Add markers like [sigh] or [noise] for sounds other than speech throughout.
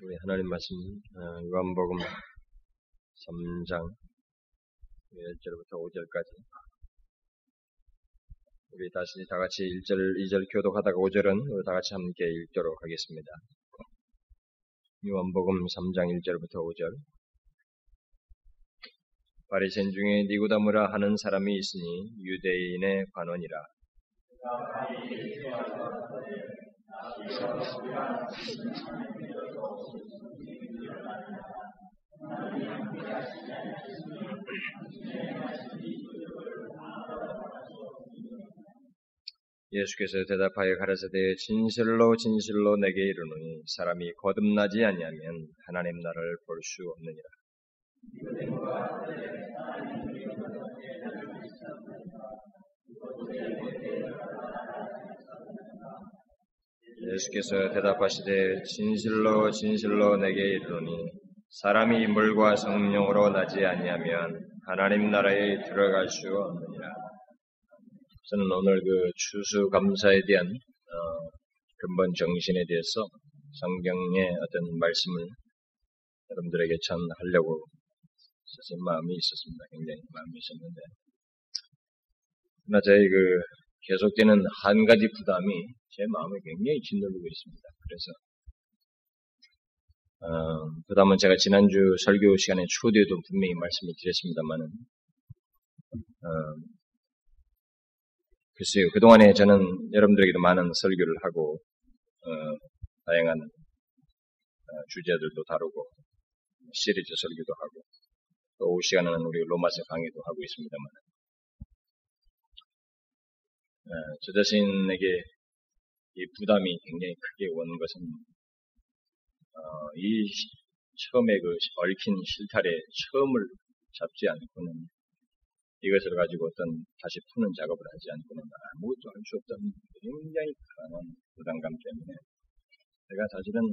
우리 하나님 말씀 어, 요한복음 3장 1절부터 5절까지. 우리 다시 다 같이 1절, 2절 교독하다가 5절은 우리 다 같이 함께 읽도록 하겠습니다. 요한복음 3장 1절부터 5절. 바리새인 중에 니고다무라 하는 사람이 있으니 유대인의 관원이라 예수께서 대답하여 가라사대 진실로 진실로 내게 이르노니 사람이 거듭나지 아니하면 하나님 나라를 볼 수 없느니라. 예수께서 대답하시되 진실로 진실로 내게 이르노니 사람이 물과 성령으로 나지 아니하면 하나님 나라에 들어갈 수 없느니라. 저는 오늘 그 추수 감사에 대한 어, 근본 정신에 대해서 성경의 어떤 말씀을 여러분들에게 전하려고 사실 마음이 있었습니다. 굉장히 마음이 있었는데 그러나 저희 그 계속되는 한 가지 부담이 제 마음에 굉장히 짓누르고 있습니다. 그래서 어, 부담은 제가 지난주 설교 시간에 초대에도 분명히 말씀을 드렸습니다만은 어, 글쎄요 그동안에 저는 여러분들에게도 많은 설교를 하고 어, 다양한 어, 주제들도 다루고 시리즈 설교도 하고 또 오후 시간에는 우리 로마서 강의도 하고 있습니다만 어, 저 자신에게 이 부담이 굉장히 크게 오는 것은 어, 이 처음에 그 얽힌 실타래 처음을 잡지 않고는 이것을 가지고 어떤 다시 푸는 작업을 하지 않고는 아무것도 할 수 없다는 굉장히 강한 부담감 때문에 제가 사실은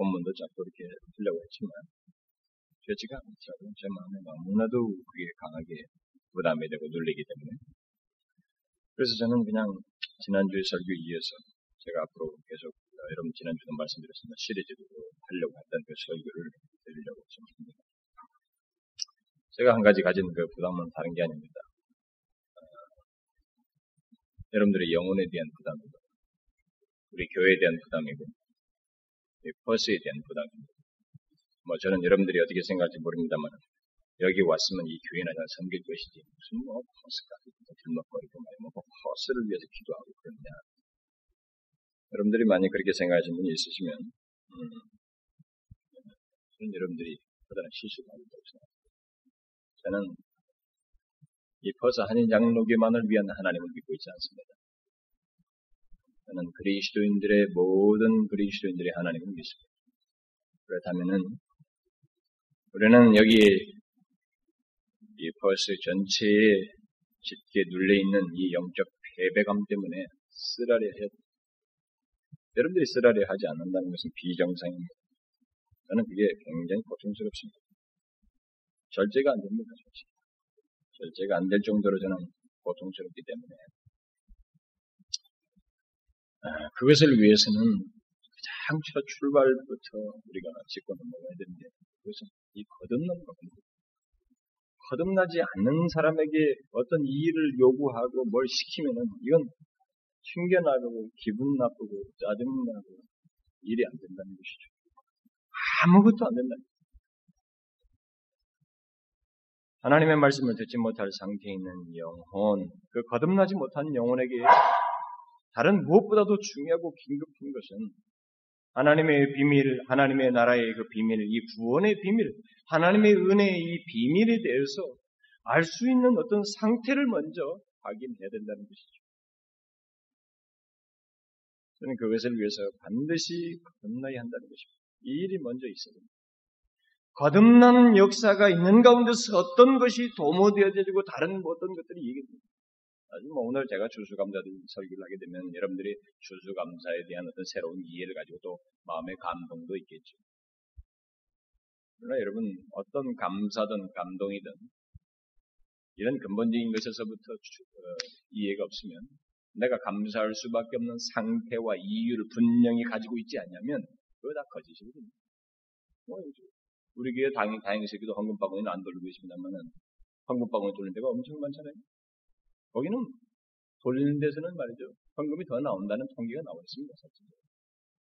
본문도 자꾸 이렇게 하려고 했지만 되지가 않더라고요. 제 마음에 너무나도 그게 강하게 부담이 되고 눌리기 때문에 그래서 저는 그냥 지난주 설교 이어서 제가 앞으로 계속 여러분 지난주도 말씀드렸습니다. 시리즈로 하려고 했던 그 설교를 드리려고 지금 합니다. 제가 한 가지 가진 그 부담은 다른 게 아닙니다. 어, 여러분들의 영혼에 대한 부담이고, 우리 교회에 대한 부담이고, 퍼스에 대한 부담입니다. 뭐 저는 여러분들이 어떻게 생각할지 모릅니다만 여기 왔으면 이 교회나 잘 섬길 것이지 무슨 뭐 퍼스까지 들먹거리고 뭐 퍼스를 위해서 기도하고 그러냐. 여러분들이 만약 그렇게 생각하시는 분이 있으시면 음, 저는 여러분들이 그다음 실수가 아니다고 생각합니다. 저는 이 퍼스 한인 장로교만을 위한 하나님을 믿고 있지 않습니다. 저는 그리스도인들의 모든 그리스도인들의 하나님을 믿습니다. 그렇다면은 우리는 여기 이 퍼스 전체에 짙게 눌려 있는 이 영적 패배감 때문에 쓰라려 됩니다. 여러분들이 쓰라려 하지 않는다는 것은 비정상입니다. 저는 그게 굉장히 고통스럽습니다. 절제가 안 됩니다. 절제. 절제가 안 될 정도로 저는 고통스럽기 때문에 아, 그것을 위해서는 가장 첫 출발부터 우리가 짚고 넘어가야 되는데 그것은 이 거듭난 겁니다. 거듭나지 않는 사람에게 어떤 일을 요구하고 뭘 시키면은 이건 튕겨나가고 기분 나쁘고 짜증나고 일이 안 된다는 것이죠. 아무것도 안 된다. 하나님의 말씀을 듣지 못할 상태에 있는 영혼, 그 거듭나지 못한 영혼에게 다른 무엇보다도 중요하고 긴급한 것은 하나님의 비밀, 하나님의 나라의 그 비밀, 이 구원의 비밀, 하나님의 은혜의 이 비밀에 대해서 알 수 있는 어떤 상태를 먼저 확인해야 된다는 것이죠. 저는 그것을 위해서 반드시 거듭나야 한다는 것입니다. 이 일이 먼저 있어야 됩니다. 거듭나는 역사가 있는 가운데서 어떤 것이 도모되어지고 다른 어떤 것들이 얘기됩니다. 뭐 오늘 제가 추수감사들 설교를 하게 되면 여러분들이 추수감사에 대한 어떤 새로운 이해를 가지고 또 마음의 감동도 있겠죠. 그러나 여러분 어떤 감사든 감동이든 이런 근본적인 것에서부터 어, 이해가 없으면 내가 감사할 수밖에 없는 상태와 이유를 분명히 가지고 있지 않냐면 그거 다 거짓이거든요. 뭐, 우리 교회 다행, 다행스럽게도 황금바구니는 안 돌리고 있습니다만은, 황금바구니 돌리는 데가 엄청 많잖아요. 거기는 돌리는 데서는 말이죠. 황금이 더 나온다는 통계가 나와 있습니다. 사실은.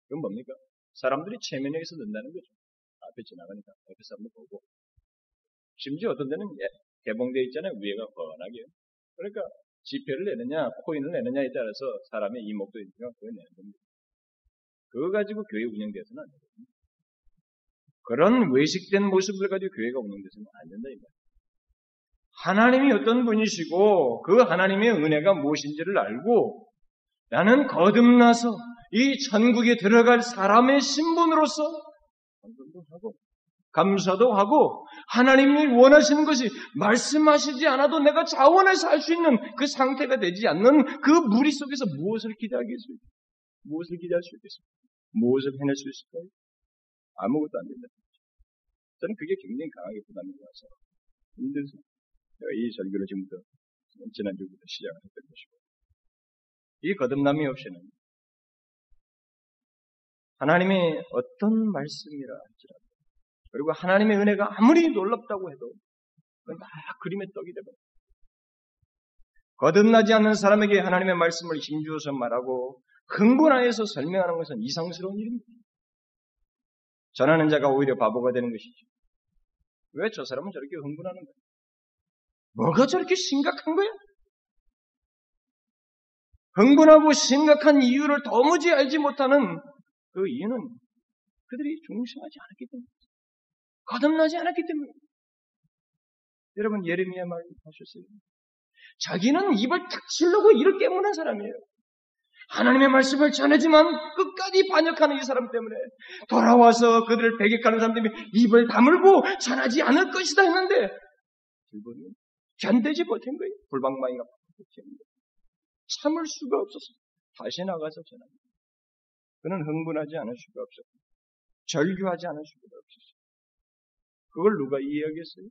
그건 뭡니까? 사람들이 체면에서 넣는다는 거죠. 앞에 지나가니까 옆에 사람들 보고. 심지어 어떤 데는 예, 개봉되어 있잖아요. 위에가 훤하게. 그러니까 지폐를 내느냐, 코인을 내느냐에 따라서 사람의 이목도 있으니까 그걸 내는 겁니다. 그거 가지고 교회 운영돼서는 안 되거든요. 그런 외식된 모습을 가지고 교회가 운영돼서는 안 된다, 이거예요. 하나님이 어떤 분이시고 그 하나님의 은혜가 무엇인지를 알고 나는 거듭나서 이 천국에 들어갈 사람의 신분으로서 감사도 하고 하나님이 원하시는 것이 말씀하시지 않아도 내가 자원해서 할 수 있는 그 상태가 되지 않는 그 무리 속에서 무엇을 기대하겠습니까? 무엇을 기대할 수 있겠습니까? 무엇을 해낼 수 있을까요? 아무것도 안 된다. 저는 그게 굉장히 강하게 부담이 와서 힘들어서 제가 이 설교를 지금부터 지난주부터 시작을 했던 것이고 이 거듭남이 없이는 하나님이 어떤 말씀이라 할지라도 그리고 하나님의 은혜가 아무리 놀랍다고 해도 그건 다 그림의 떡이 되고 거듭나지 않는 사람에게 하나님의 말씀을 힘주어서 말하고 흥분하여서 설명하는 것은 이상스러운 일입니다. 전하는 자가 오히려 바보가 되는 것이죠. 왜 저 사람은 저렇게 흥분하는 거야? 뭐가 저렇게 심각한 거야? 흥분하고 심각한 이유를 도무지 알지 못하는 그 이유는 그들이 중심하지 않았기 때문에 거듭나지 않았기 때문에 여러분 예레미야 말하셨어요. 자기는 입을 탁 치려고 이를 깨무는 사람이에요. 하나님의 말씀을 전하지만 끝까지 반역하는 이 사람 때문에 돌아와서 그들을 배격하는 사람 때문에 입을 다물고 전하지 않을 것이다 했는데 결국은 견디지 못한 거예요. 불방망이가 참을 수가 없어서 다시 나가서 전합니다. 그는 흥분하지 않을 수가 없었고 절규하지 않을 수가 없었어요. 그걸 누가 이해하겠어요?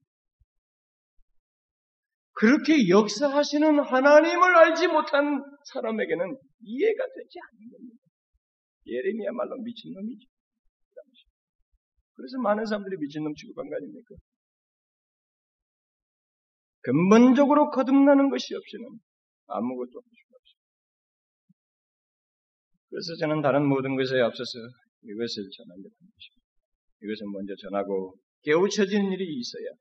그렇게 역사하시는 하나님을 알지 못한 사람에게는 이해가 되지 않는 겁니다. 예레미야말로 미친놈이죠. 그래서 많은 사람들이 미친놈 취급한 거 아닙니까? 근본적으로 거듭나는 것이 없이는 아무것도 할 수가 없습니다. 그래서 저는 다른 모든 것에 앞서서 이것을 전하려고 합니다. 이것을 먼저 전하고 깨우쳐지는 일이 있어야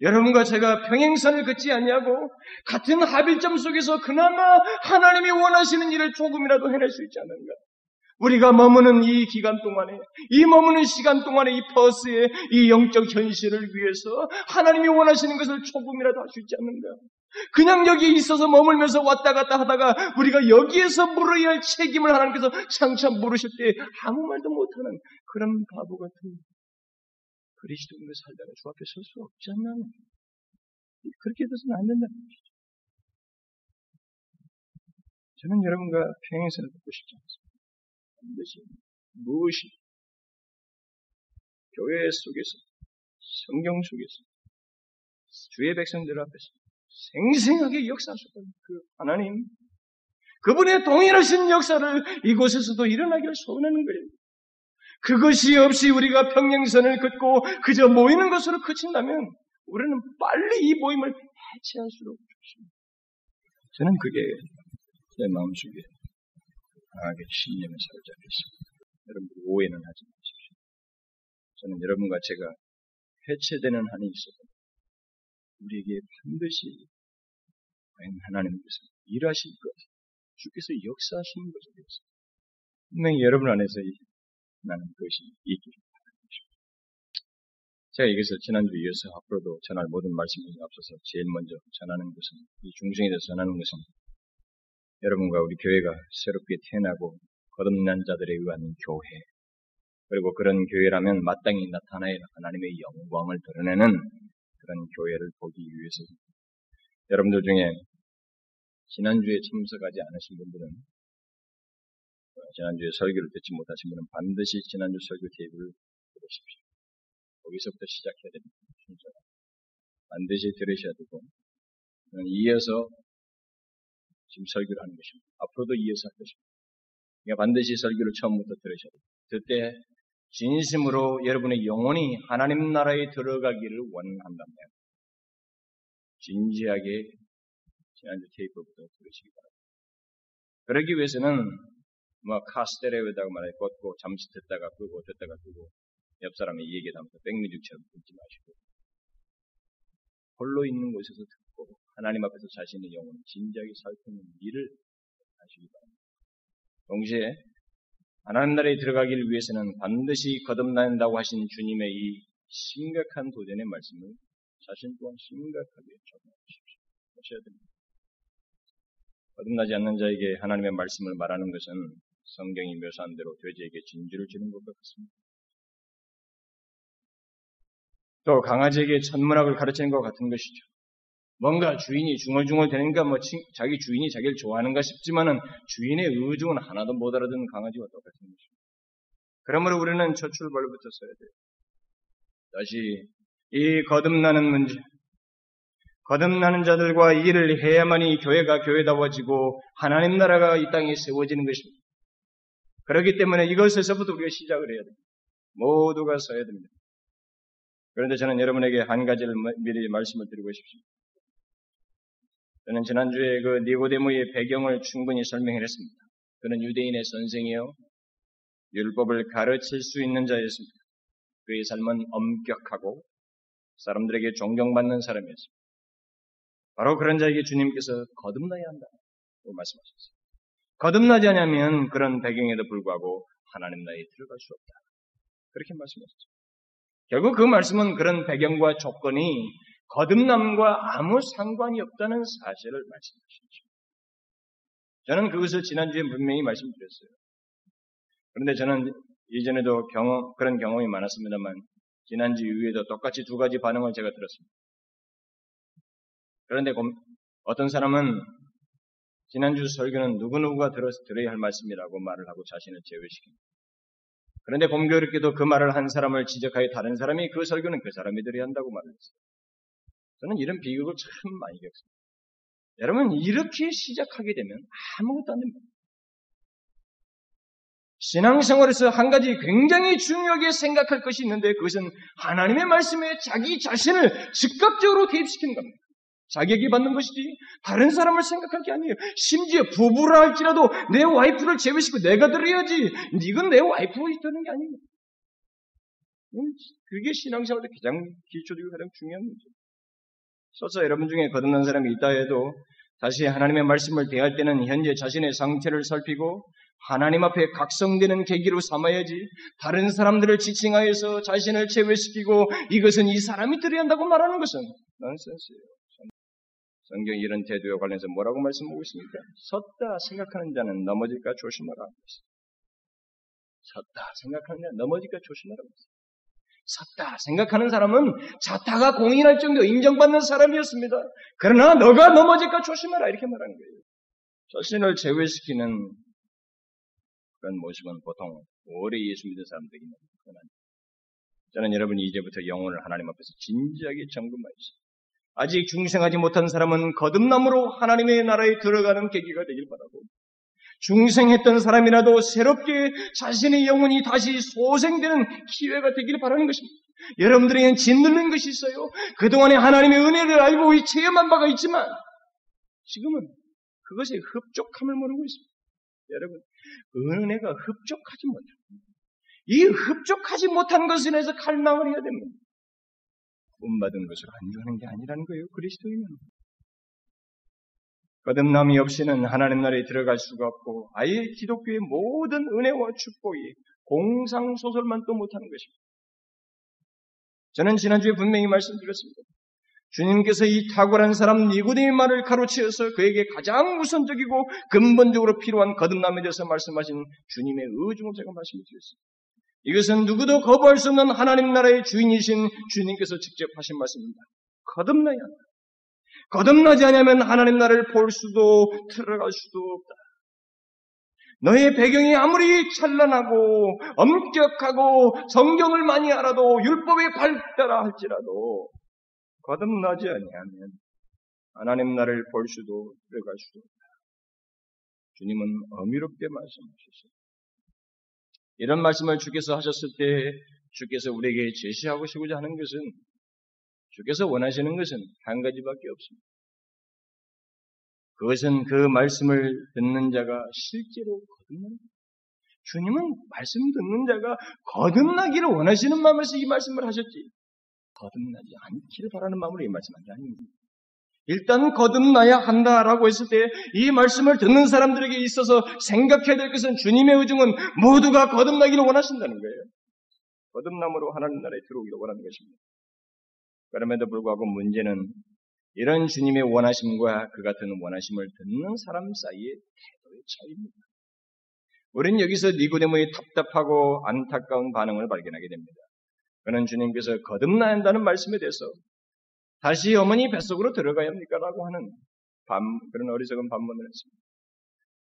여러분과 제가 평행선을 걷지 않냐고 같은 합일점 속에서 그나마 하나님이 원하시는 일을 조금이라도 해낼 수 있지 않는가? 우리가 머무는 이 기간 동안에, 이 머무는 시간 동안에 이 퍼스의 이 영적 현실을 위해서 하나님이 원하시는 것을 조금이라도 할 수 있지 않는가? 그냥 여기 있어서 머물면서 왔다 갔다 하다가 우리가 여기에서 물어야 할 책임을 하나님께서 장차 물으실 때 아무 말도 못하는 그런 바보 같은 그리스도인으로 살다가 주 앞에 설 수 없지 않나? 그렇게 돼서는 안 된다는 것이죠. 저는 여러분과 평행선을 걷고 싶지 않습니다. 반드시 무엇이 교회 속에서 성경 속에서 주의 백성들 앞에서 생생하게 역사하셨던 그 하나님 그분의 동일하신 역사를 이곳에서도 일어나기를 소원하는 거예요. 그것이 없이 우리가 평행선을 긋고 그저 모이는 것으로 그친다면 우리는 빨리 이 모임을 해체할 수록 좋습니다. 저는 그게 내 마음속에 강하게 신념을 사로잡고 있습니다. 여러분 오해는 하지 마십시오. 저는 여러분과 제가 해체되는 한이 있어도 우리에게 반드시 하나님께서 일하실 것, 주께서 역사하시는 것에 대해서 분명히 여러분 안에서 나는 그것이 있기를 바라는 것입니다. 제가 이것을 지난주 이어서 앞으로도 전할 모든 말씀에 앞서서 제일 먼저 전하는 것은, 이 중생에 대해서 전하는 것은, 여러분과 우리 교회가 새롭게 태어나고 거듭난 자들에 의한 교회, 그리고 그런 교회라면 마땅히 나타나야 하나님의 영광을 드러내는 그런 교회를 보기 위해서 여러분들 중에 지난주에 참석하지 않으신 분들은 지난주에 설교를 듣지 못하신 분은 반드시 지난주 설교 테이블을 들으십시오. 거기서부터 시작해야 됩니다. 순서가. 반드시 들으셔야 되고, 이어서 지금 설교를 하는 것입니다. 앞으로도 이어서 할 것입니다. 그러니까 반드시 설교를 처음부터 들으셔야 돼요. 그때 진심으로 여러분의 영혼이 하나님 나라에 들어가기를 원한다면 진지하게 지난주 테이프부터 들으시기 바랍니다. 그러기 위해서는 뭐 카스테레오다가 말해 꽂고 잠시 듣다가 끄고 듣다가 끄고 옆 사람이 얘기하면서 백미죽처럼 듣지 마시고 홀로 있는 곳에서 듣고 하나님 앞에서 자신의 영혼을 진지하게 살피는 일을 하시기 바랍니다. 동시에 하나님 나라에 들어가기를 위해서는 반드시 거듭난다고 하신 주님의 이 심각한 도전의 말씀을 자신 또한 심각하게 적용하십시오. 하셔야 됩니다. 거듭나지 않는 자에게 하나님의 말씀을 말하는 것은 성경이 묘사한 대로 돼지에게 진주를 주는 것 같습니다. 또 강아지에게 천문학을 가르치는 것 같은 것이죠. 뭔가 주인이 중얼중얼 되니까 뭐 자기 주인이 자기를 좋아하는가 싶지만은 주인의 의중은 하나도 못 알아듣는 강아지와 똑같은 것입니다. 그러므로 우리는 첫 출발부터 써야 돼요. 다시 이 거듭나는 문제, 거듭나는 자들과 일을 해야만이 교회가 교회다워지고 하나님 나라가 이 땅에 세워지는 것입니다. 그렇기 때문에 이것에서부터 우리가 시작을 해야 됩니다. 모두가 서야 됩니다. 그런데 저는 여러분에게 한 가지를 미리 말씀을 드리고 싶습니다. 저는 지난주에 그 니고데모의 배경을 충분히 설명을 했습니다. 그는 유대인의 선생이요. 율법을 가르칠 수 있는 자였습니다. 그의 삶은 엄격하고 사람들에게 존경받는 사람이었습니다. 바로 그런 자에게 주님께서 거듭나야 한다고 말씀하셨어요. 거듭나지 않으면 그런 배경에도 불구하고 하나님 나라에 들어갈 수 없다. 그렇게 말씀하셨죠. 결국 그 말씀은 그런 배경과 조건이 거듭남과 아무 상관이 없다는 사실을 말씀하시죠. 저는 그것을 지난주에 분명히 말씀드렸어요. 그런데 저는 이전에도 경험, 그런 경험이 많았습니다만, 지난주 이후에도 똑같이 두 가지 반응을 제가 들었습니다. 그런데 어떤 사람은 지난주 설교는 누구누구가 들어, 들어야 할 말씀이라고 말을 하고 자신을 제외시킵니다. 그런데 공교롭게도 그 말을 한 사람을 지적하여 다른 사람이 그 설교는 그 사람이 들어야 한다고 말을 했어요. 저는 이런 비극을 참 많이 겪습니다. 여러분, 이렇게 시작하게 되면 아무것도 안 됩니다. 신앙생활에서 한 가지 굉장히 중요하게 생각할 것이 있는데 그것은 하나님의 말씀에 자기 자신을 즉각적으로 대입시키는 겁니다. 자격이 받는 것이지 다른 사람을 생각할 게 아니에요. 심지어 부부라 할지라도 내 와이프를 제외시키고 내가 들어야지. 이건 내 와이프로 있다는 게 아닙니다. 그게 신앙생활의 가장 기초적이고 가장 중요한 문제예요. 써서 여러분 중에 거듭난 사람이 있다 해도 다시 하나님의 말씀을 대할 때는 현재 자신의 상태를 살피고 하나님 앞에 각성되는 계기로 삼아야지 다른 사람들을 지칭하여서 자신을 제외시키고 이것은 이 사람이 들어야 한다고 말하는 것은 넌센스예요. 성경 이런 태도에 관련해서 뭐라고 말씀하고 있습니까? 섰다 생각하는 자는 넘어질까 조심하라. 섰다 생각하는 자는 넘어질까 조심하라. 섰다 생각하는 사람은 자타가 공인할 정도 인정받는 사람이었습니다. 그러나 너가 넘어질까 조심하라 이렇게 말하는 거예요. 자신을 제외시키는 그런 모습은 보통 오래 예수 믿는 사람들이 있는 그런 저는 여러분이 이제부터 영혼을 하나님 앞에서 진지하게 점검하십시오. 아직 중생하지 못한 사람은 거듭남으로 하나님의 나라에 들어가는 계기가 되길 바라고 중생했던 사람이라도 새롭게 자신의 영혼이 다시 소생되는 기회가 되기를 바라는 것입니다. 여러분들에게는 짓누는 것이 있어요. 그동안에 하나님의 은혜를 알고 체험한 바가 있지만 지금은 그것에 흡족함을 모르고 있습니다. 여러분, 은혜가 흡족하지 못합니다. 이 흡족하지 못한 것에 대해서 칼망을 해야 됩니다. 구원받은 것을 안주하는 게 아니라는 거예요. 그리스도인은. 거듭남이 없이는 하나님 나라에 들어갈 수가 없고 아예 기독교의 모든 은혜와 축복이 공상소설만 또 못하는 것입니다. 저는 지난주에 분명히 말씀드렸습니다. 주님께서 이 탁월한 사람 니고데의 말을 가로채어서 그에게 가장 우선적이고 근본적으로 필요한 거듭남에 대해서 말씀하신 주님의 의중을 제가 말씀드렸습니다. 이것은 누구도 거부할 수 없는 하나님 나라의 주인이신 주님께서 직접 하신 말씀입니다. 거듭나야 한다. 거듭나지 않으면 하나님 나라를 볼 수도 들어갈 수도 없다. 너의 배경이 아무리 찬란하고 엄격하고 성경을 많이 알아도 율법에 발달하 할지라도 거듭나지 아니하면 하나님 나라를 볼 수도 들어갈 수도 없다. 주님은 어미롭게 말씀하셨습니다. 이런 말씀을 주께서 하셨을 때 주께서 우리에게 제시하고 싶고자 하는 것은 주께서 원하시는 것은 한 가지밖에 없습니다. 그것은 그 말씀을 듣는 자가 실제로 거듭나는 주님은 말씀 듣는 자가 거듭나기를 원하시는 마음에서 이 말씀을 하셨지. 거듭나지 않기를 바라는 마음으로 이 말씀한 게 아닙니다. 일단 거듭나야 한다라고 했을 때 이 말씀을 듣는 사람들에게 있어서 생각해야 될 것은 주님의 의중은 모두가 거듭나기를 원하신다는 거예요. 거듭남으로 하나님 나라에 들어오기를 원하는 것입니다. 그럼에도 불구하고 문제는 이런 주님의 원하심과 그 같은 원하심을 듣는 사람 사이의 태도의 차이입니다. 우리는 여기서 니고데모의 답답하고 안타까운 반응을 발견하게 됩니다. 그는 주님께서 거듭나야 한다는 말씀에 대해서 다시 어머니 뱃속으로 들어가야 합니까? 라고 하는 반, 그런 어리석은 반문을 했습니다.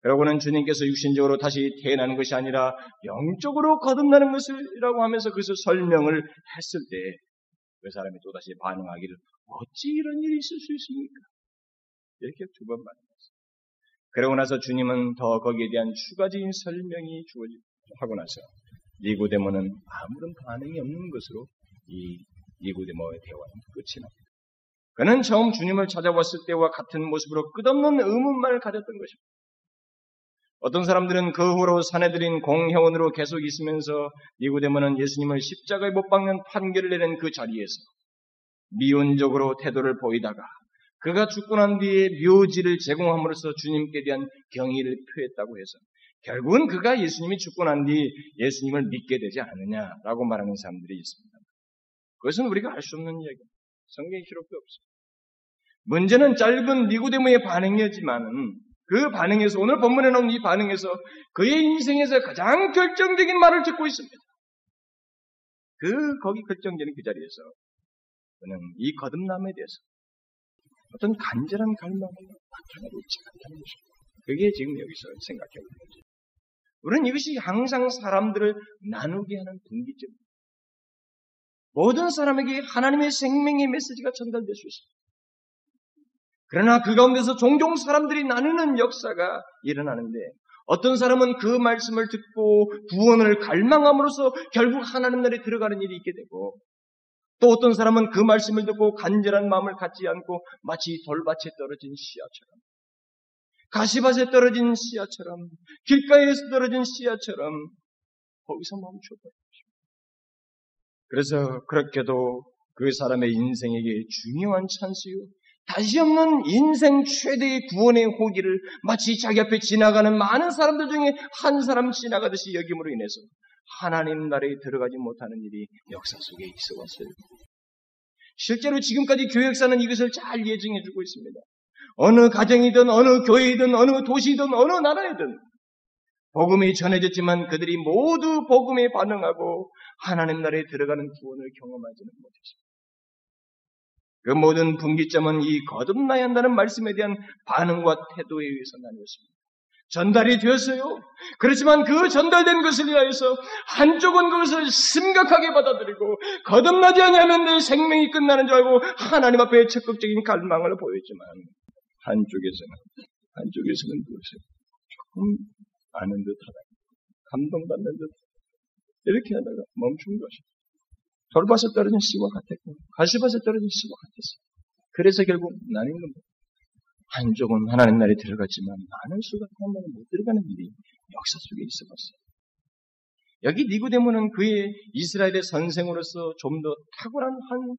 그러고는 주님께서 육신적으로 다시 태어나는 것이 아니라 영적으로 거듭나는 것이라고 하면서 그것을 설명을 했을 때 그 사람이 또다시 반응하기를 어찌 이런 일이 있을 수 있습니까? 이렇게 두 번 말했습니다. 그러고 나서 주님은 더 거기에 대한 추가적인 설명이 주어지고 하고 나서 니고데모는 아무런 반응이 없는 것으로 이 니고데모의 대화는 끝이 납니다. 그는 처음 주님을 찾아왔을 때와 같은 모습으로 끝없는 의문만을 가졌던 것입니다. 어떤 사람들은 그 후로 사내들인 공회원으로 계속 있으면서 니고데모는 예수님을 십자가에 못 박는 판결을 내는 그 자리에서 미온적으로 태도를 보이다가 그가 죽고 난 뒤에 묘지를 제공함으로써 주님께 대한 경의를 표했다고 해서 결국은 그가 예수님이 죽고 난 뒤 예수님을 믿게 되지 않느냐라고 말하는 사람들이 있습니다. 그것은 우리가 알 수 없는 이야기입니다. 성경 기록도 없습니다. 문제는 짧은 니고데모의 반응이었지만은 그 반응에서 오늘 본문에 나온 이 반응에서 그의 인생에서 가장 결정적인 말을 듣고 있습니다. 그 거기 결정적인 그 자리에서 그는 이 거듭남에 대해서 어떤 간절한 갈망을 나타내고 있지 않다는 것입니다. 그게 지금 여기서 생각해 보는 거죠. 우리는 이것이 항상 사람들을 나누게 하는 분기점입니다. 모든 사람에게 하나님의 생명의 메시지가 전달될 수 있습니다. 그러나 그 가운데서 종종 사람들이 나누는 역사가 일어나는데 어떤 사람은 그 말씀을 듣고 구원을 갈망함으로써 결국 하나님 나라에 들어가는 일이 있게 되고 또 어떤 사람은 그 말씀을 듣고 간절한 마음을 갖지 않고 마치 돌밭에 떨어진 씨앗처럼 가시밭에 떨어진 씨앗처럼 길가에서 떨어진 씨앗처럼 거기서 것입니다. 그래서 그렇게도 그 사람의 인생에게 중요한 찬스요 다시 없는 인생 최대의 구원의 호기를 마치 자기 앞에 지나가는 많은 사람들 중에 한 사람 지나가듯이 여김으로 인해서 하나님 나라에 들어가지 못하는 일이 역사 속에 있어 왔어요. 실제로 지금까지 교역사는 이것을 잘 예증해 주고 있습니다. 어느 가정이든 어느 교회이든 어느 도시든 어느 나라이든 복음이 전해졌지만 그들이 모두 복음에 반응하고 하나님 나라에 들어가는 구원을 경험하지는 못했습니다. 그 모든 분기점은 이 거듭나야 한다는 말씀에 대한 반응과 태도에 의해서 나뉘었습니다. 전달이 되었어요. 그렇지만 그 전달된 것을 위하여서 한쪽은 그것을 심각하게 받아들이고 거듭나지 않으면 내 생명이 끝나는 줄 알고 하나님 앞에 적극적인 갈망을 보였지만 한쪽에서는 한쪽에서는 그것을 조금 아는 듯하다. 감동받는 듯 이렇게 하다가 멈춘 것입니다. 돌밭에 떨어진 씨와 같았고 가시밭에 떨어진 씨와 같았어요. 그래서 결국 나는 겁니다. 한쪽은 하나님 나라에 들어갔지만 많은 수가 하나님 못 들어가는 일이 역사 속에 있어 봤어요. 여기 니고데모는 그의 이스라엘의 선생으로서 좀 더 탁월한 한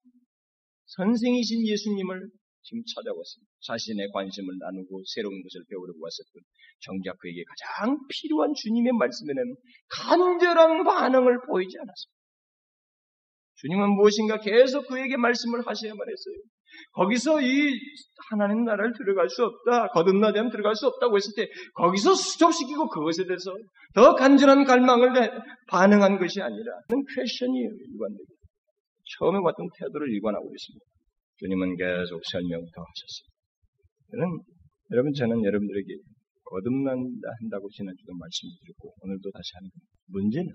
선생이신 예수님을 지금 찾아왔습니다. 자신의 관심을 나누고 새로운 것을 배우려고 왔었던 정작 그에게 가장 필요한 주님의 말씀에는 간절한 반응을 보이지 않았습니다. 주님은 무엇인가 계속 그에게 말씀을 하셔야만 했어요. 거기서 이 하나님 나라를 들어갈 수 없다. 거듭나되면 들어갈 수 없다고 했을 때 거기서 수정시키고 그것에 대해서 더 간절한 갈망을 반응한 것이 아니라 는 퀘션이에요. 일관되게. 처음에 왔던 태도를 일관하고 있습니다. 주님은 계속 설명을 더 하셨어요. 저는 여러분 저는 여러분들에게 거듭난다 한다고 지난주도 말씀드렸고 오늘도 다시 하는 겁니다. 문제는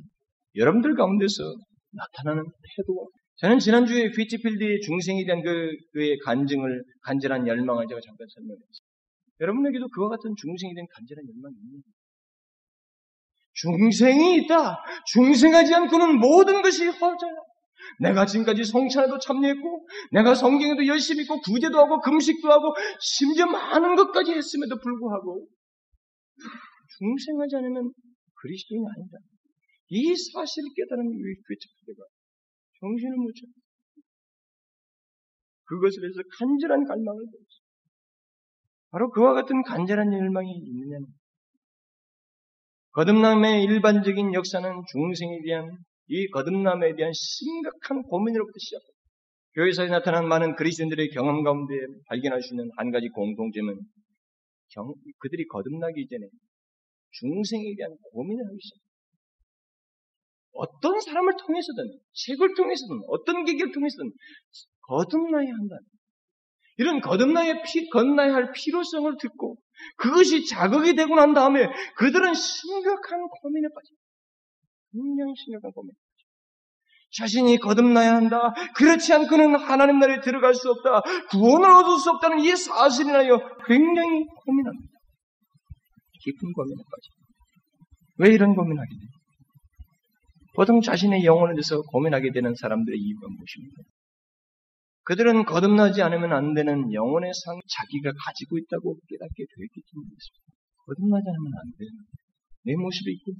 여러분들 가운데서 나타나는 태도와 저는 지난주에 휘치필드의 중생에 대한 그, 그의 간증을, 간절한 열망을 제가 잠깐 설명했어요. 여러분에게도 그와 같은 중생에 대한 간절한 열망이 있는 중생이 있다. 중생하지 않고는 모든 것이 허자야. 내가 지금까지 성찬에도 참여했고, 내가 성경에도 열심히 있고, 구제도 하고, 금식도 하고, 심지어 많은 것까지 했음에도 불구하고, 중생하지 않으면 그리스도인이 아니다. 이 사실을 깨달은 위크리스도가 정신을 못 차려. 그것을 위해서 간절한 갈망을 보였어. 바로 그와 같은 간절한 열망이 있느냐는 거듭남의 일반적인 역사는 중생에 대한 이 거듭남에 대한 심각한 고민으로부터 시작합니다. 교회사에 나타난 많은 그리스도인들의 경험 가운데 발견할 수 있는 한 가지 공통점은 경, 그들이 거듭나기 이전에 중생에 대한 고민을 하기 시작합니다. 어떤 사람을 통해서든, 책을 통해서든, 어떤 계기를 통해서든 거듭나야 한다. 이런 거듭나야 피, 거듭나야 할 필요성을 듣고 그것이 자극이 되고 난 다음에 그들은 심각한 고민에 빠집니다. 심각한 고민에 빠집니다. 자신이 거듭나야 한다. 그렇지 않고는 하나님 나라에 들어갈 수 없다. 구원을 얻을 수 없다는 이 사실이나요. 굉장히 고민합니다. 깊은 고민에 빠집니다. 왜 이런 고민하게 됩니까? 보통 자신의 영혼에 대해서 고민하게 되는 사람들의 이유가 무엇입니까? 그들은 거듭나지 않으면 안 되는 영혼의 상 자기가 가지고 있다고 깨닫게 되었기 때문이었습니다. 거듭나지 않으면 안 되는 내 모습이 있고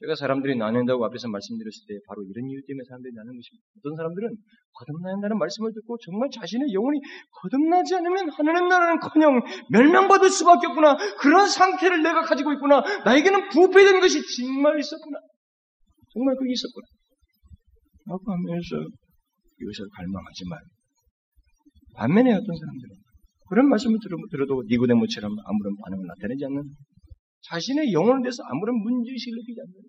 제가 사람들이 나눈다고 앞에서 말씀드렸을 때 바로 이런 이유 때문에 사람들이 나는 것입니다. 어떤 사람들은 거듭나야 한다는 말씀을 듣고 정말 자신의 영혼이 거듭나지 않으면 하나님 나라는 커녕 멸망받을 수밖에 없구나. 그런 상태를 내가 가지고 있구나. 나에게는 부패된 것이 정말 있었구나. 정말 그게 있었구나. 라고 하면서 이것을 갈망하지만 반면에 어떤 사람들은 그런 말씀을 들어도 니고데모처럼 아무런 반응을 나타내지 않는 자신의 영혼에 대해서 아무런 문제의식을 느끼지 않는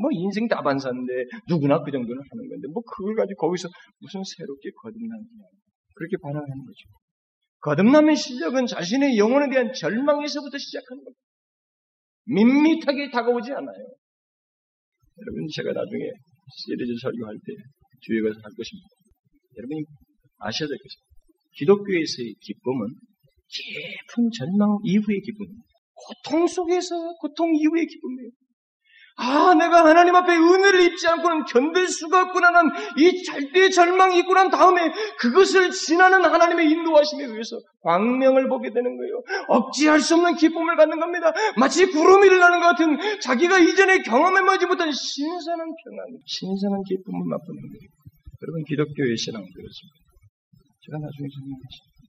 뭐 인생 다반 사는데 누구나 그 정도는 하는 건데 뭐 그걸 가지고 거기서 무슨 새롭게 거듭나느냐 그렇게 반응하는 거죠. 거듭남의 시작은 자신의 영혼에 대한 절망에서부터 시작하는 겁니다. 밋밋하게 다가오지 않아요. 여러분 제가 나중에 시리즈 설교할 때 뒤에 가서 할 것입니다. 여러분이 아셔야 될 것입니다. 기독교에서의 기쁨은 깊은 절망 이후의 기쁨입니다. 고통 속에서 고통 이후의 기쁨이에요. 아, 내가 하나님 앞에 은혜를 입지 않고는 견딜 수가 없구나는 이 절대의 절망이 있고 난 다음에 그것을 지나는 하나님의 인도하심에 의해서 광명을 보게 되는 거예요. 억지할 수 없는 기쁨을 갖는 겁니다. 마치 구름이 일어나는 것 같은 자기가 이전에 경험해보지 못한 신선한 평안, 신선한 기쁨을 맛보는 거예요. 여러분 기독교의 신앙은 그렇습니다. 제가 나중에 설명하겠습니다.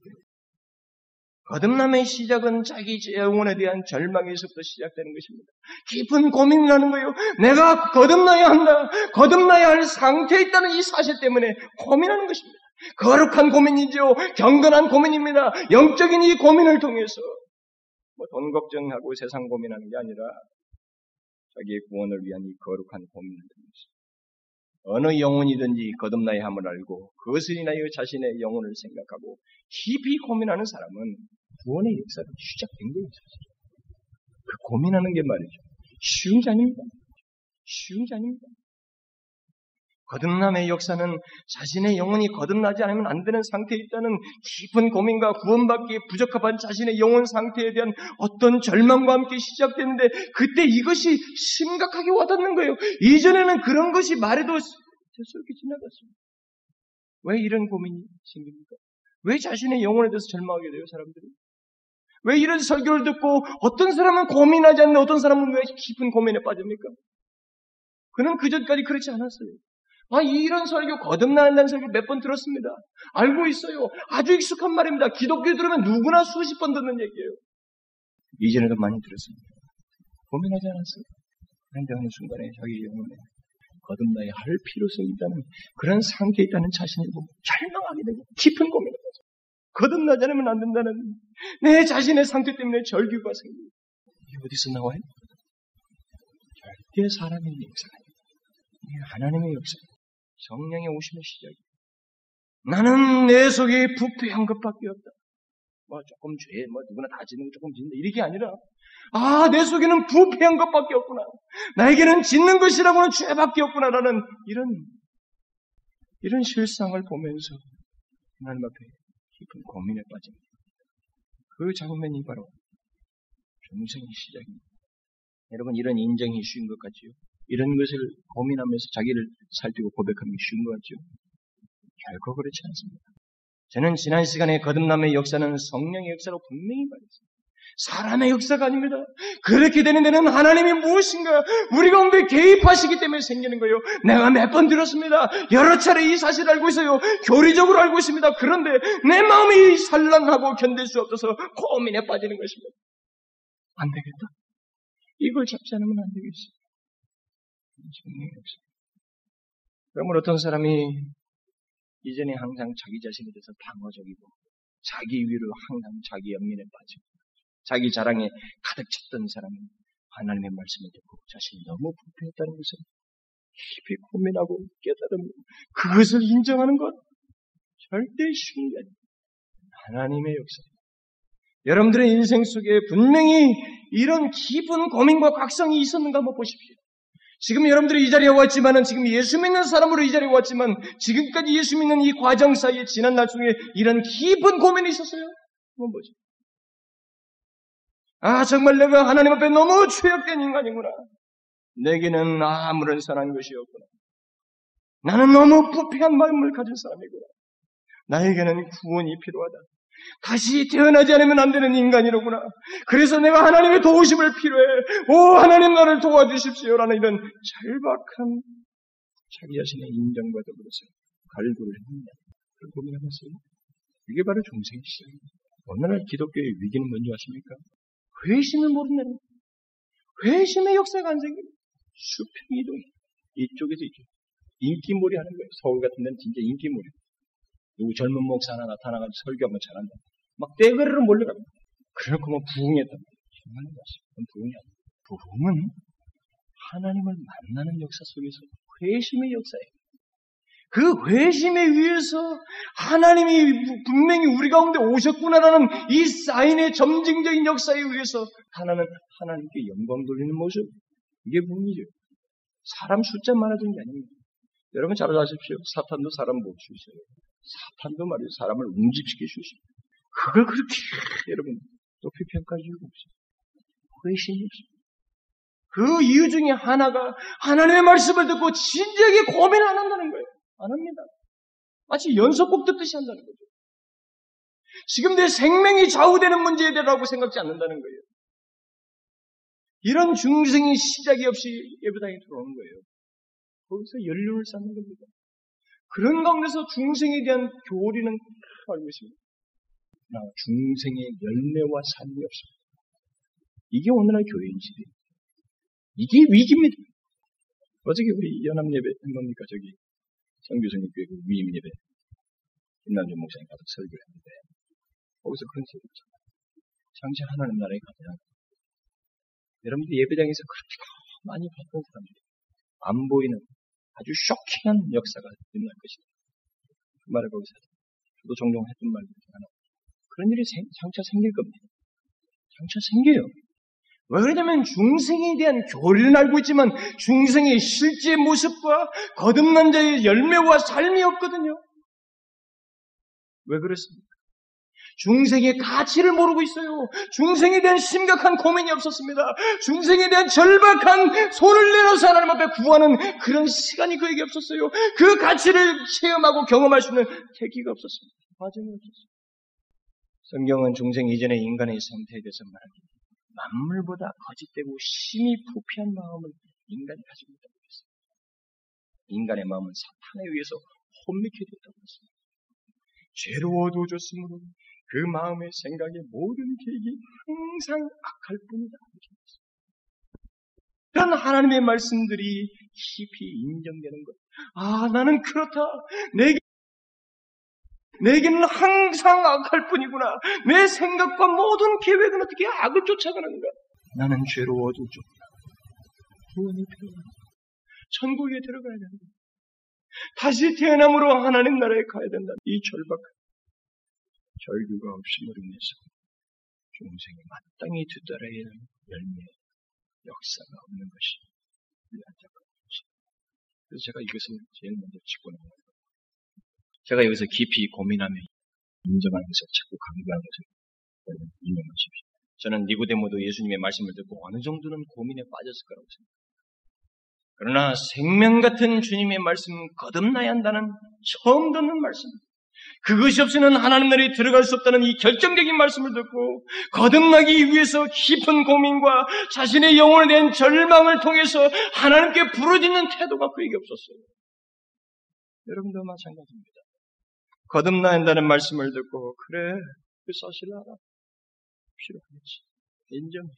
거듭남의 시작은 자기 영혼에 대한 절망에서부터 시작되는 것입니다. 깊은 고민을 하는 거예요. 내가 거듭나야 한다. 거듭나야 할 상태에 있다는 이 사실 때문에 고민하는 것입니다. 거룩한 고민이죠. 경건한 고민입니다. 영적인 이 고민을 통해서 뭐 돈 걱정하고 세상 고민하는 게 아니라 자기의 구원을 위한 이 거룩한 고민을 통해서 어느 영혼이든지 거듭나야 함을 알고 그것을 인하여 자신의 영혼을 생각하고 깊이 고민하는 사람은 구원의 역사가 시작된 거예요. 그 고민하는 게 말이죠. 쉬운 게 아닙니다. 쉬운 게 아닙니다. 거듭남의 역사는 자신의 영혼이 거듭나지 않으면 안 되는 상태에 있다는 깊은 고민과 구원받기에 부적합한 자신의 영혼 상태에 대한 어떤 절망과 함께 시작되는데 그때 이것이 심각하게 와닿는 거예요. 이전에는 그런 것이 말해도 대수롭게 지나갔습니다. 왜 이런 고민이 생깁니까? 왜 자신의 영혼에 대해서 절망하게 돼요, 사람들이? 왜 이런 설교를 듣고 어떤 사람은 고민하지 않는 어떤 사람은 왜 깊은 고민에 빠집니까? 그는 그 전까지 그렇지 않았어요. 아, 이런 설교, 거듭난다는 설교 몇 번 들었습니다. 알고 있어요. 아주 익숙한 말입니다. 기독교 들으면 누구나 수십 번 듣는 얘기예요. 이전에도 많이 들었습니다. 고민하지 않았어요. 그런데 어느 순간에 자기 영혼에 거듭나야 할 필요성이 있다는 그런 상태에 있다는 자신을 보고 절망하게 되고 깊은 고민을 하죠. 거듭나지 않으면 안 된다는 내 자신의 상태 때문에 절규가 생깁니다. 이게 어디서 나와요? 절대 사람의 역사가 아니에요. 하나님의 역사. 성령의 오심의 시작이에요. 나는 내 속에 부패한 것밖에 없다. 뭐 조금 죄, 뭐 누구나 다 짓는 거 조금 짓는다. 이게 아니라 아, 내 속에는 부패한 것밖에 없구나. 나에게는 짓는 것이라고는 죄밖에 없구나라는 이런 이런 실상을 보면서 하나님 앞에 깊은 고민에 빠집니다. 그 장면이 바로 중생의 시작입니다. 여러분 이런 인정이 쉬운 것 같지요? 이런 것을 고민하면서 자기를 살피고 고백하는 게 쉬운 것 같죠? 결코 그렇지 않습니다. 저는 지난 시간에 거듭남의 역사는 성령의 역사로 분명히 말했습니다. 사람의 역사가 아닙니다. 그렇게 되는 데는 하나님이 무엇인가 우리 가운데 개입하시기 때문에 생기는 거예요. 내가 몇 번 들었습니다. 여러 차례 이 사실을 알고 있어요. 교리적으로 알고 있습니다. 그런데 내 마음이 산란하고 견딜 수 없어서 고민에 빠지는 것입니다. 안 되겠다. 이걸 잡지 않으면 안 되겠어. 그러면 어떤 사람이 이전에 항상 자기 자신에 대해서 방어적이고 자기 위로 항상 자기 연민에 빠지고 자기 자랑에 가득 찼던 사람은 하나님의 말씀을 듣고 자신이 너무 불평했다는 것을 깊이 고민하고 깨달으며 그것을 인정하는 것 절대 쉬운 게 아닙니다. 하나님의 역사입니다. 여러분들의 인생 속에 분명히 이런 깊은 고민과 각성이 있었는가 한번 보십시오. 지금 여러분들이 이 자리에 왔지만은 지금 예수 믿는 사람으로 이 자리에 왔지만 지금까지 예수 믿는 이 과정 사이에 지난 날 중에 이런 깊은 고민이 있었어요? 한번 보죠. 아, 정말 내가 하나님 앞에 너무 죄악된 인간이구나. 내게는 아무런 선한 것이 없구나. 나는 너무 부패한 마음을 가진 사람이구나. 나에게는 구원이 필요하다. 다시 태어나지 않으면 안 되는 인간이로구나. 그래서 내가 하나님의 도우심을 필요해. 오, 하나님 나를 도와주십시오 라는 이런 절박한 자기 자신의 인정과 더불어서 갈구를 합니다. 그걸 고민하면서요. 이게 바로 중생의 시작입니다. 오늘날 기독교의 위기는 뭔지 아십니까? 회심을 모른다는 회심의 역사가 안 생깁니다. 수평이동 이쪽에서 이쪽 인기몰이 하는 거예요. 서울 같은 데는 진짜 인기몰이. 누구 젊은 목사 하나 나타나가지고 설교하면 잘한다. 막 떼거리로 몰려갑니다. 그래놓고 뭐 부흥했단 말이에요. 부흥이 아니에요. 부흥은 하나님을 만나는 역사 속에서 회심의 역사예요. 그 회심에 의해서 하나님이 분명히 우리 가운데 오셨구나라는 이 사인의 점증적인 역사에 의해서 하나는 하나님께 영광 돌리는 모습. 이게 부흥이죠. 사람 숫자 많아진 게 아닙니다. 여러분 잘 아십시오. 사탄도 사람 못 죽이셔요. 사탄도 말이에요. 사람을 웅집시켜 주십니다. 그걸 그렇게 [laughs] 여러분 높이 평가할 이유가 없어요. 회심이 없어요. 그 이유 중에 하나가 하나님의 말씀을 듣고 진지하게 고민 안 한다는 거예요. 안 합니다. 마치 연속곡 듣듯이 한다는 거죠. 지금 내 생명이 좌우되는 문제에 대라고 생각지 않는다는 거예요. 이런 중생이 시작이 없이 예배당에 들어오는 거예요. 거기서 연륜을 쌓는 겁니다. 그런 가운데서 중생에 대한 교리는 알고 있습니다. 중생의 열매와 삶이 없습니다. 이게 오늘날 교회인 시대예요. 이게 위기입니다. 어저께 우리 연합예배 뭡니까 저기 성교성교회 그 위임예배 김남준 목사님 가서 설교를 했는데 거기서 그런 소리 있잖아요. 장차 하나님 나라에 가면 여러분들 예배장에서 그렇게 많이 봤던 사람들이 안 보이는 아주 쇼킹한 역사가 일어날 것이다. 그 말을 거기서 저도 종종 했던 말 중에 하나. 그런 일이 생, 장차 생길 겁니다. 장차 생겨요. 왜 그러냐면 중생에 대한 교리는 알고 있지만 중생의 실제 모습과 거듭난 자의 열매와 삶이 없거든요. 왜 그렇습니까? 중생의 가치를 모르고 있어요. 중생에 대한 심각한 고민이 없었습니다. 중생에 대한 절박한 손을 내려서 하나님 앞에 구하는 그런 시간이 그에게 없었어요. 그 가치를 체험하고 경험할 수 있는 계기가 없었습니다. 과정이 없었어요. 성경은 중생 이전의 인간의 상태에 대해서 말합니다. 만물보다 거짓되고 심히 부패한 마음을 인간이 가지고 있다고 했습니다. 인간의 마음은 사탄에 의해서 혼미케 됐다고 했습니다. 죄로 어두워졌으므로 그 마음의 생각의 모든 계획이 항상 악할 뿐이다. 이런 하나님의 말씀들이 깊이 인정되는 것. 아, 나는 그렇다. 내게 내게는 항상 악할 뿐이구나. 내 생각과 모든 계획은 어떻게 악을 쫓아가는가? 나는 죄로 어두워졌구나. 구원이 필요하다. 천국에 들어가야 된다. 다시 태어남으로 하나님 나라에 가야 된다. 이 절박한 절규가 없음으로 인해서 중생이 마땅히 뒤따라야 하는 열매, 역사가 없는 것이 안타까운 것입니다. 그래서 제가 이것을 제일 먼저 짚고 나가요. 제가 여기서 깊이 고민하며 인정하는 것을 자꾸 강조하는 것을 여러분 인정하십시오. 저는 니고데모도 예수님의 말씀을 듣고 어느 정도는 고민에 빠졌을 거라고 생각합니다. 그러나 생명 같은 주님의 말씀 거듭나야 한다는 처음 듣는 말씀. 그것이 없이는 하나님 나라에 들어갈 수 없다는 이 결정적인 말씀을 듣고 거듭나기 위해서 깊은 고민과 자신의 영혼에 대한 절망을 통해서 하나님께 부르짖는 태도가 그에게 없었어요. 여러분도 마찬가지입니다. 거듭나야 한다는 말씀을 듣고 그래 그 사실을 알아. 필요하지. 인정해.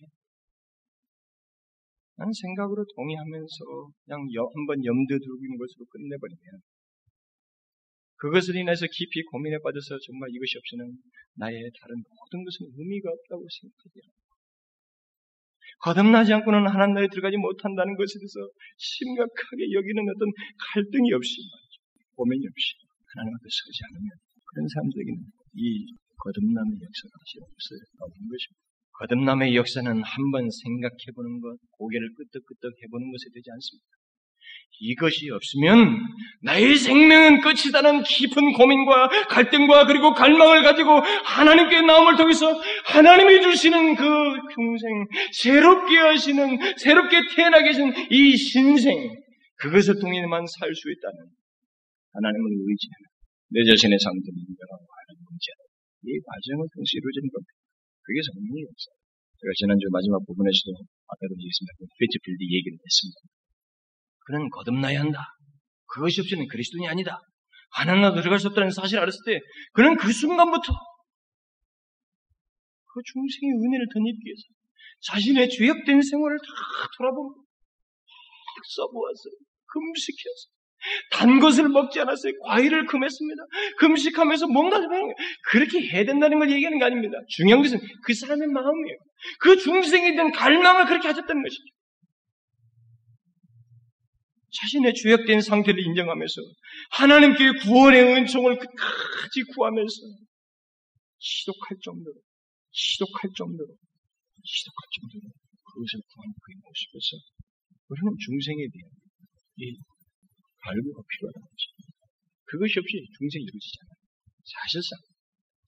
난 생각으로 동의하면서 그냥 한번 염두에 두고 있는 것으로 끝내버리면 그것을 인해서 깊이 고민에 빠져서 정말 이것이 없이는 나의 다른 모든 것은 의미가 없다고 생각하게 거듭나지 않고는 하나님 나라에 들어가지 못한다는 것에 대해서 심각하게 여기는 어떤 갈등이 없이. 고민이 없이 하나님 앞에 서지 않으면 그런 사람들에게는 이 거듭남의 역사가 다시 없어요. 없는 것입니다. 거듭남의 역사는 한번 생각해보는 것, 고개를 끄덕끄덕 해보는 것에 되지 않습니다. 이것이 없으면 나의 생명은 끝이다는 깊은 고민과 갈등과 그리고 갈망을 가지고 하나님께 나옴을 통해서 하나님이 주시는 그 평생 새롭게 하시는 새롭게 태어나게 하신 이 신생 그것을 통해만 살 수 있다는 하나님을 의지하는 내 자신의 상태를 인정하고 하나님을 의지하는 이 과정을 통해서 이루어지는 겁니다. 그게 성령의 역사. 제가 지난주 마지막 부분에서도 아까도 얘기했습니다. 피츠필드 얘기를 했습니다. 그는 거듭나야 한다. 그것이 없이는 그리스도인이 아니다. 하나님나 들어갈 수 없다는 사실을 알았을 때 그는 그 순간부터 그 중생의 은혜를 덧입기 위해서 자신의 죄악된 생활을 다 돌아보고 써보았어요. 금식해서 단 것을 먹지 않았어요. 과일을 금했습니다. 금식하면서 뭔가 하는 거예요. 그렇게 해야 된다는 걸 얘기하는 게 아닙니다. 중요한 것은 그 사람의 마음이에요. 그 중생에 대한 갈망을 그렇게 하셨다는 것이죠. 자신의 죄악된 상태를 인정하면서 하나님께 구원의 은총을 끝까지 구하면서 시독할 정도로 시독할 정도로 시독할 정도로 그것을 구하는 그의 모습에서 우리는 중생에 대한 이 발부가 필요하다는 거죠. 그것이 없이 중생이 이루어지지 않아요. 사실상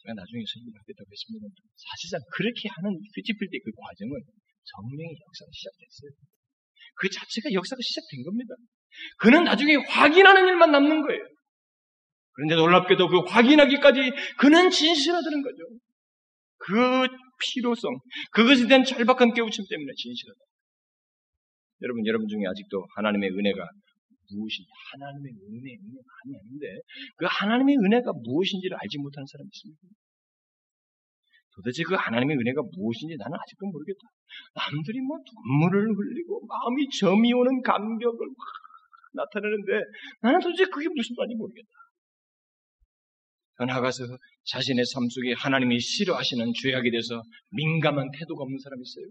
제가 나중에 설명하겠다고 했습니다. 사실상 그렇게 하는 휘집힐 때 그 과정은 성령의 역사가 시작됐어요. 그 자체가 역사가 시작된 겁니다. 그는 나중에 확인하는 일만 남는 거예요. 그런데 놀랍게도 그 확인하기까지 그는 진실하다는 거죠. 그 필요성, 그것에 대한 절박한 깨우침 때문에 진실하다. 여러분, 여러분 중에 아직도 하나님의 은혜가 무엇인지, 하나님의 은혜, 은혜 많이 아는데, 그 하나님의 은혜가 무엇인지를 알지 못하는 사람이 있습니다. 도대체 그 하나님의 은혜가 무엇인지 나는 아직도 모르겠다. 남들이 뭐 눈물을 흘리고 마음이 점이 오는 감격을 확 나타내는데 나는 도대체 그게 무슨 말인지 모르겠다. 더 나아가서 자신의 삶 속에 하나님이 싫어하시는 죄악에 대해서 민감한 태도가 없는 사람이 있어요.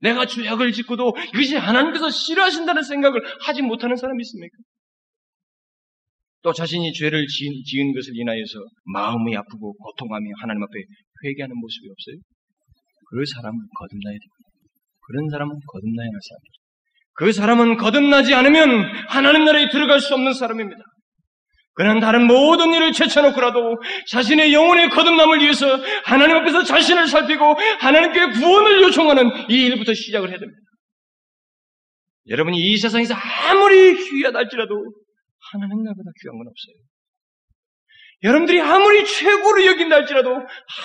내가 죄악을 짓고도 이것이 하나님께서 싫어하신다는 생각을 하지 못하는 사람이 있습니까? 또 자신이 죄를 지은, 지은 것을 인하여서 마음이 아프고 고통하며 하나님 앞에 회개하는 모습이 없어요? 그 사람은 거듭나야 됩니다. 그런 사람은 거듭나야 할 사람이죠. 그 사람은 거듭나지 않으면 하나님 나라에 들어갈 수 없는 사람입니다. 그는 다른 모든 일을 제쳐놓고라도 자신의 영혼의 거듭남을 위해서 하나님 앞에서 자신을 살피고 하나님께 구원을 요청하는 이 일부터 시작을 해야 됩니다. 여러분이 이 세상에서 아무리 귀하다 할지라도 하나님 나보다 귀한 건 없어요. 여러분들이 아무리 최고로 여긴다 할지라도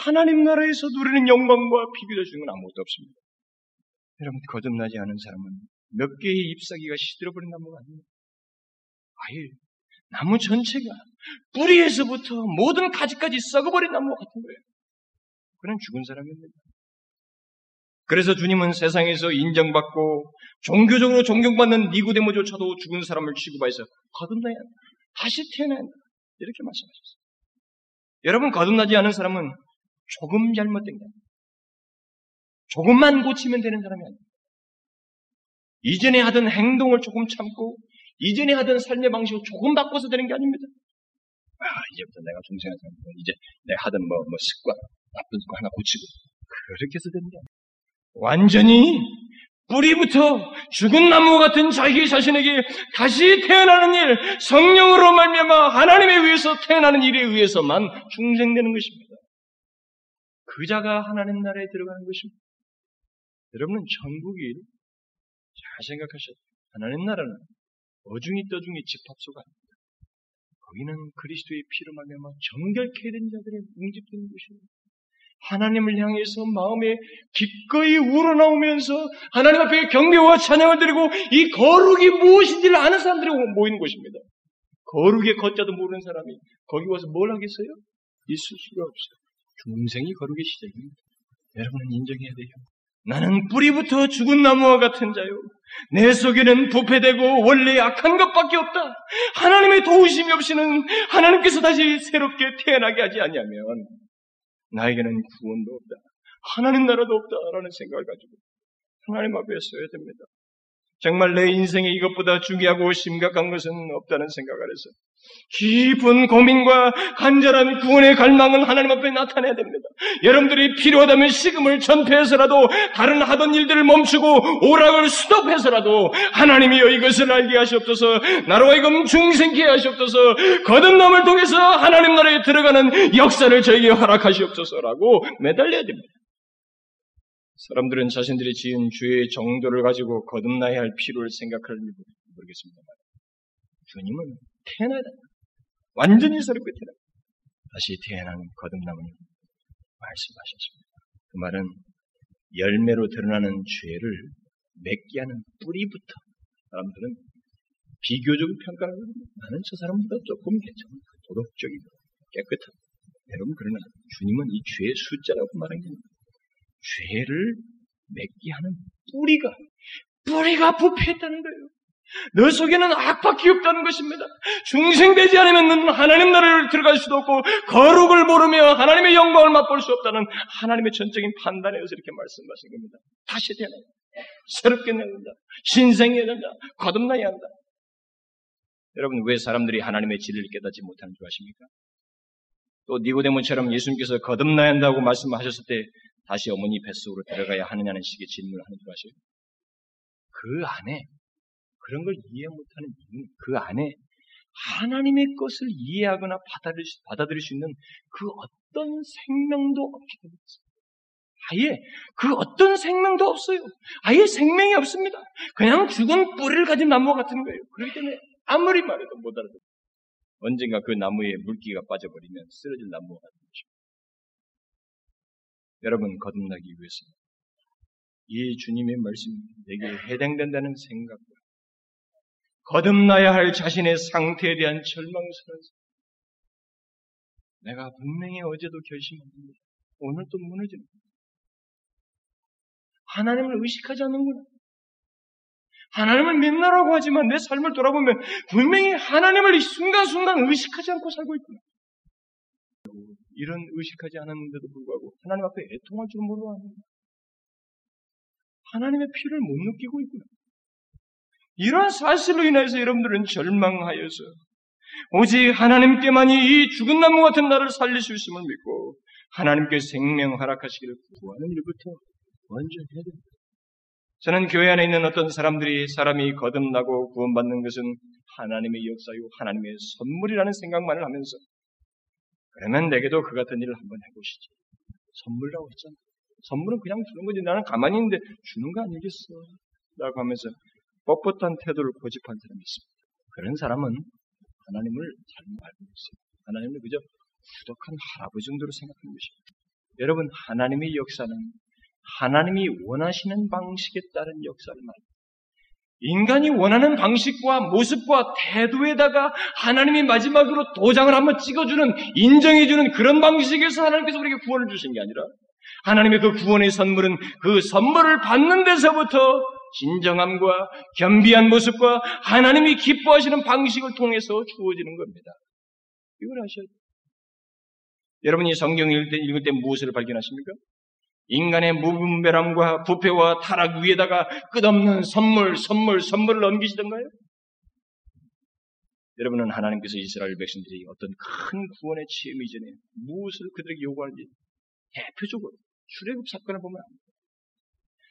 하나님 나라에서 누리는 영광과 비교될 수 있는 건 아무것도 없습니다. 여러분 거듭나지 않은 사람은 몇 개의 잎사귀가 시들어버린 나무가 아닙니다. 아예 나무 전체가 뿌리에서부터 모든 가지까지 썩어버린 나무 같은 거예요. 그런 죽은 사람입니다. 그래서 주님은 세상에서 인정받고 종교적으로 존경받는 니구데모조차도 죽은 사람을 취급해서 거듭나야 한다. 다시 태어나야 한다. 이렇게 말씀하셨어요. 여러분 거듭나지 않은 사람은 조금 잘못된 게 아니에요. 조금만 고치면 되는 사람이 아니에요. 이전에 하던 행동을 조금 참고 이전에 하던 삶의 방식을 조금 바꿔서 되는 게 아닙니다. 아, 이제부터 내가 중생한 사람, 이제 내가 하던 뭐, 뭐 습관, 나쁜 습관 하나 고치고, 그렇게 해서 되는 게 아니에요. 완전히 뿌리부터 죽은 나무 같은 자기 자신에게 다시 태어나는 일, 성령으로 말미암아 하나님에 의해서 태어나는 일에 의해서만 중생되는 것입니다. 그 자가 하나님 나라에 들어가는 것입니다. 여러분은 천국이 잘 생각하셔야 돼요. 하나님 나라는 어중이 떠중이 집합소가 아닙니다. 거기는 그리스도의 피로 말미암아 정결케 된 자들의 웅집된 곳입니다. 하나님을 향해서 마음에 기꺼이 우러나오면서 하나님 앞에 경배와 찬양을 드리고 이 거룩이 무엇인지를 아는 사람들이 모이는 곳입니다. 거룩의 걷자도 모르는 사람이 거기 와서 뭘 하겠어요? 있을 수가 없어요. 중생이 거룩의 시작입니다. 여러분은 인정해야 돼요. 나는 뿌리부터 죽은 나무와 같은 자요. 내 속에는 부패되고 원래 악한 것밖에 없다. 하나님의 도우심이 없이는 하나님께서 다시 새롭게 태어나게 하지 않냐면 나에게는 구원도 없다. 하나님 나라도 없다라는 생각을 가지고 하나님 앞에 서야 됩니다. 정말 내 인생에 이것보다 중요하고 심각한 것은 없다는 생각 을 해서 깊은 고민과 간절한 구원의 갈망을 하나님 앞에 나타내야 됩니다. 여러분들이 필요하다면 식음을 전폐해서라도 다른 하던 일들을 멈추고 오락을 스톱해서라도 하나님이여 이것을 알게 하시옵소서 나로 하여금 중생케 하시옵소서 거듭남을 통해서 하나님 나라에 들어가는 역사를 저에게 허락하시옵소서라고 매달려야 됩니다. 사람들은 자신들이 지은 죄의 정도를 가지고 거듭나야 할 필요를 생각할 지 모르겠습니다만 주님은 태어나야 된다. 완전히 새롭게 태어나 다시 태어난 거듭남을 말씀하셨습니다. 그 말은 열매로 드러나는 죄를 맺게 하는 뿌리부터 사람들은 비교적으로 평가를 합니다. 나는 저 사람보다 조금 괜찮아. 도덕적이고 깨끗하고. 여러분, 그러나 주님은 이 죄의 숫자라고 말한 게 아닙니다. 죄를 맺게 하는 뿌리가, 뿌리가 부패했다는 거예요. 너 속에는 악밖에 없다는 것입니다. 중생되지 않으면 하나님 나라를 들어갈 수도 없고 거룩을 모르며 하나님의 영광을 맛볼 수 없다는 하나님의 전적인 판단에서 이렇게 말씀하신 겁니다. 다시 되어야 새롭게 내야 된다. 신생해야 된다. 거듭나야 한다. 여러분 왜 사람들이 하나님의 진리를 깨닫지 못하는 줄 아십니까? 또 니고데모처럼 예수님께서 거듭나야 한다고 말씀하셨을 때 다시 어머니 뱃속으로 들어가야 하느냐는 식의 질문을 하는 줄 아세요? 그 안에 그런 걸 이해 못하는 이유는 그 안에 하나님의 것을 이해하거나 받아들일 수, 받아들일 수 있는 그 어떤 생명도 없게 됩니다. 아예 그 어떤 생명도 없어요. 아예 생명이 없습니다. 그냥 죽은 뿌리를 가진 나무 같은 거예요. 그렇기 때문에 아무리 말해도 못 알아들어요. 언젠가 그 나무에 물기가 빠져버리면 쓰러질 나무가 같은 것입니다. 여러분 거듭나기 위해서 이 주님의 말씀이 내게 해당된다는 생각과 거듭나야 할 자신의 상태에 대한 절망스러운 내가 분명히 어제도 결심했는데 오늘 또 무너지는 하나님을 의식하지 않는구나. 하나님을 믿나라고 하지만 내 삶을 돌아보면 분명히 하나님을 이 순간순간 의식하지 않고 살고 있구나. 이런 의식하지 않았는데도 불구하고 하나님 앞에 애통할 줄 모르고 합니다. 하나님의 피를 못 느끼고 있구나. 이러한 사실로 인해서 여러분들은 절망하여서 오직 하나님께만이 이 죽은 나무 같은 나를 살릴 수 있음을 믿고 하나님께 생명 허락하시기를 구하는 일부터 먼저 해야 됩니다. 저는 교회 안에 있는 어떤 사람들이 사람이 거듭나고 구원받는 것은 하나님의 역사요 하나님의 선물이라는 생각만을 하면서 그러면 내게도 그 같은 일을 한번 해보시지. 선물이라고 했잖아. 선물은 그냥 주는 거지. 나는 가만히 있는데 주는 거 아니겠어. 라고 하면서 뻣뻣한 태도를 고집한 사람이 있습니다. 그런 사람은 하나님을 잘못 알고 있어요. 하나님을 그저 부덕한 할아버지 정도로 생각하는 것입니다. 여러분, 하나님의 역사는 하나님이 원하시는 방식에 따른 역사를 말합니다. 인간이 원하는 방식과 모습과 태도에다가 하나님이 마지막으로 도장을 한번 찍어주는, 인정해주는 그런 방식에서 하나님께서 우리에게 구원을 주신 게 아니라 하나님의 그 구원의 선물은 그 선물을 받는 데서부터 진정함과 겸비한 모습과 하나님이 기뻐하시는 방식을 통해서 주어지는 겁니다. 이걸 아셔야 돼요. 여러분이 성경 읽을 때, 읽을 때 무엇을 발견하십니까? 인간의 무분별함과 부패와 타락 위에다가 끝없는 선물, 선물, 선물을 넘기시던가요? 여러분은 하나님께서 이스라엘 백성들이 어떤 큰 구원의 취임 이전에 무엇을 그들에게 요구하는지 대표적으로 출애굽 사건을 보면 압니다.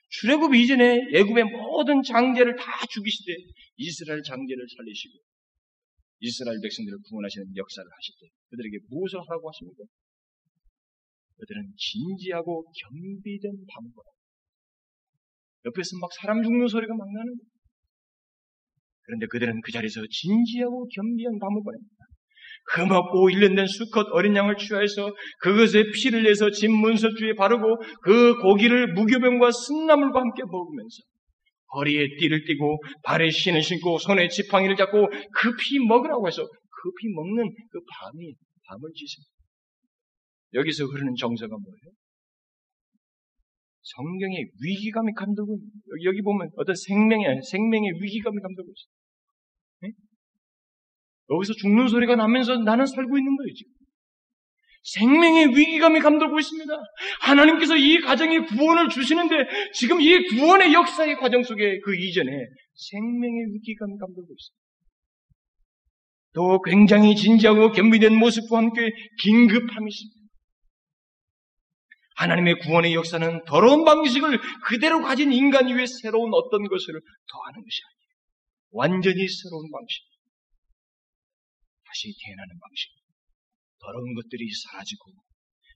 출애굽 이전에 애굽의 모든 장제를 다 죽이시되 이스라엘 장제를 살리시고 이스라엘 백성들을 구원하시는 역사를 하실 때 그들에게 무엇을 하라고 하십니까? 그들은 진지하고 겸비된 방법 옆에서 막 사람 죽는 소리가 막 나는 거예요. 그런데 그들은 그 자리에서 진지하고 겸비한 밤을 보냅니다. 흠없고 일련된 수컷 어린 양을 취하여서 그것에 피를 내서 집 문서주에 바르고 그 고기를 무교병과 쓴나물과 함께 먹으면서 허리에 띠를 띠고 발에 신을 신고 손에 지팡이를 잡고 급히 먹으라고 해서 급히 먹는 그 밤이 밤을 지습니다. 여기서 흐르는 정서가 뭐예요? 성경의 위기감이 감돌고 여기, 여기 보면 어떤 생명의 생명의 위기감이 감돌고 있어요. 네? 여기서 죽는 소리가 나면서 나는 살고 있는 거예요 지금. 생명의 위기감이 감돌고 있습니다. 하나님께서 이 가정에 구원을 주시는데 지금 이 구원의 역사의 과정 속에 그 이전에 생명의 위기감이 감돌고 있습니다. 또 굉장히 진지하고 겸비된 모습과 함께 긴급함이 있습니다. 하나님의 구원의 역사는 더러운 방식을 그대로 가진 인간 위에 새로운 어떤 것을 더하는 것이 아니에요. 완전히 새로운 방식. 다시 태어나는 방식. 더러운 것들이 사라지고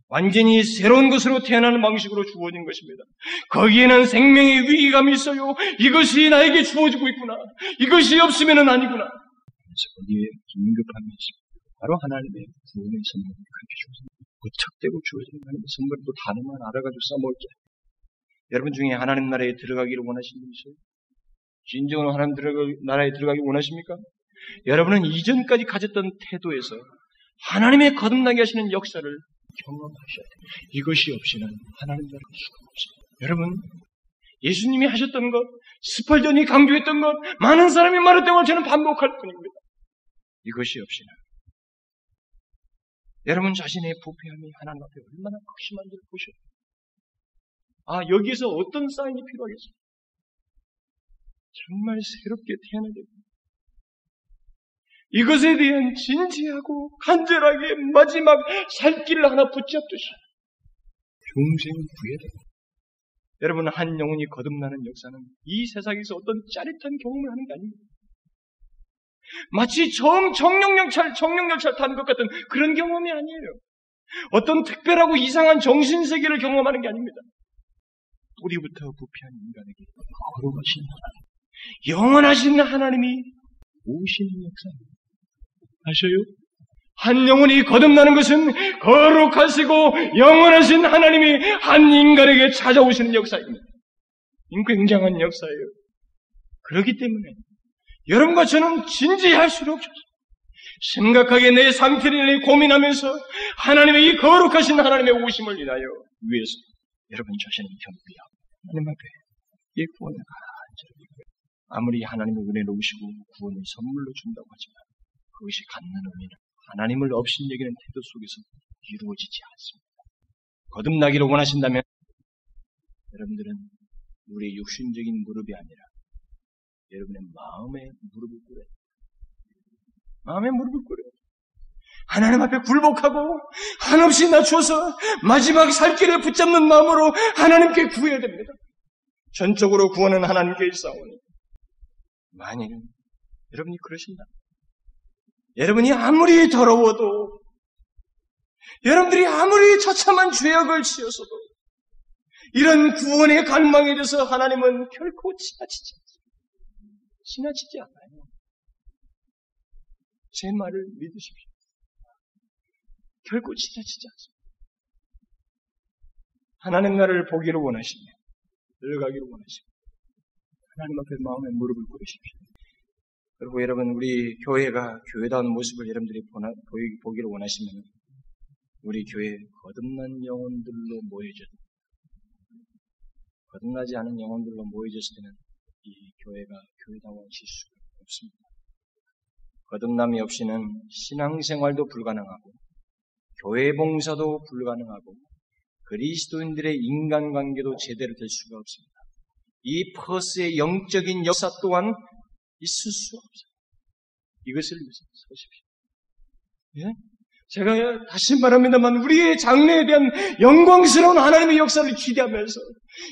완전히 새로운 것으로 태어나는 방식으로 주어진 것입니다. 거기에는 생명의 위기감이 있어요. 이것이 나에게 주어지고 있구나. 이것이 없으면 아니구나. 그래서 거기에 있습니다. 바로 하나님의 구원의 선물을 그렇게 주어집니다. 부착되고 주어진 하나님의 선물을 또 단어만 알아가지고 써먹을게. 여러분 중에 하나님 나라에 들어가기를 원하시는 분 있어요? 진정으로 하나님 들어가, 나라에 들어가기 원하십니까? 여러분은 이전까지 가졌던 태도에서 하나님의 거듭나게 하시는 역사를 경험하셔야 돼요. 이것이 없이는 하나님 나라를 수가 없습니다. 여러분, 예수님이 하셨던 것, 스펄전이 강조했던 것, 많은 사람이 말했던 걸 저는 반복할 뿐입니다. 이것이 없이는 여러분 자신의 부패함이 하나님 앞에 얼마나 극심한지를 보셔요. 아, 여기서 어떤 사인이 필요하겠어요? 정말 새롭게 태어나야 됩니다. 이것에 대한 진지하고 간절하게 마지막 살 길을 하나 붙잡듯이 평생 구해다. 여러분 한 영혼이 거듭나는 역사는 이 세상에서 어떤 짜릿한 경험을 하는 게 아닙니다. 마치 정, 정령열차를, 정령열차를 타는 것 같은 그런 경험이 아니에요. 어떤 특별하고 이상한 정신세계를 경험하는 게 아닙니다. 뿌리부터 부패한 인간에게 거룩하신 하나님, 영원하신 하나님이 오시는 역사입니다. 아셔요? 한 영혼이 거듭나는 것은 거룩하시고 영원하신 하나님이 한 인간에게 찾아오시는 역사입니다. 굉장한 역사예요. 그렇기 때문에 여러분과 저는 진지할수록 심각하게 내 상태를 고민하면서 하나님의 이 거룩하신 하나님의 오심을 인하여 위해서 여러분 자신을 겸비하고 하나님 앞에 이 구원을 간절히 아무리 하나님의 은혜를 오시고 구원을 선물로 준다고 하지만 그것이 갖는 의미는 하나님을 없인 여기는 태도 속에서 이루어지지 않습니다. 거듭나기를 원하신다면 여러분들은 우리의 육신적인 무릎이 아니라 여러분의 마음의 무릎을 꿇어요. 마음의 무릎을 꿇어요. 하나님 앞에 굴복하고 한없이 낮춰서 마지막 살 길을 붙잡는 마음으로 하나님께 구해야 됩니다. 전적으로 구원은 하나님께 있사오니 만일은 여러분이 그러신다. 여러분이 아무리 더러워도 여러분들이 아무리 처참한 죄악을 지었어도 이런 구원의 갈망에 대해서 하나님은 결코 지나치지 않습니다. 지나치지 않아요. 제 말을 믿으십시오. 결코 지나치지 않습니다. 하나님 나를 보기를 원하시며 들어가기를 원하시며 하나님 앞에 마음의 무릎을 꿇으십시오. 그리고 여러분 우리 교회가 교회다운 모습을 여러분들이 보나, 보이, 보기를 원하시면 우리 교회 거듭난 영혼들로 모여져 거듭나지 않은 영혼들로 모여졌을 때는 이 교회가 교회다워질 수가 없습니다. 거듭남이 없이는 신앙생활도 불가능하고 교회 봉사도 불가능하고 그리스도인들의 인간관계도 제대로 될 수가 없습니다. 이 퍼스의 영적인 역사 또한 있을 수 없어요. 이것을 서십시오. 예? 제가 다시 말합니다만 우리의 장래에 대한 영광스러운 하나님의 역사를 기대하면서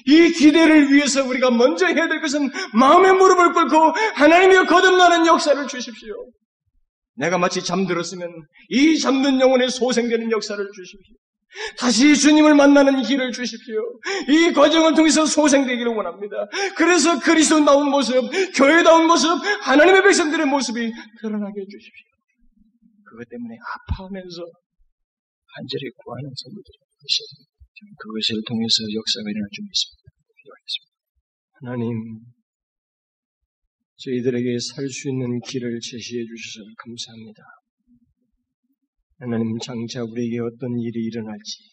이 기대를 위해서 우리가 먼저 해야 될 것은 마음의 무릎을 꿇고 하나님의 거듭나는 역사를 주십시오. 내가 마치 잠들었으면 이 잠든 영혼에 소생되는 역사를 주십시오. 다시 주님을 만나는 길을 주십시오. 이 과정을 통해서 소생되기를 원합니다. 그래서 그리스도나온 모습, 교회다운 모습, 하나님의 백성들의 모습이 드러나게 해주십시오. 그것 때문에 아파하면서 간절히 구하는 성도들이 있습니다. 그것을 통해서 역사가 일어날 줄 믿습니다. 기도하겠습니다. 하나님, 저희들에게 살 수 있는 길을 제시해 주셔서 감사합니다. 하나님 장차 우리에게 어떤 일이 일어날지,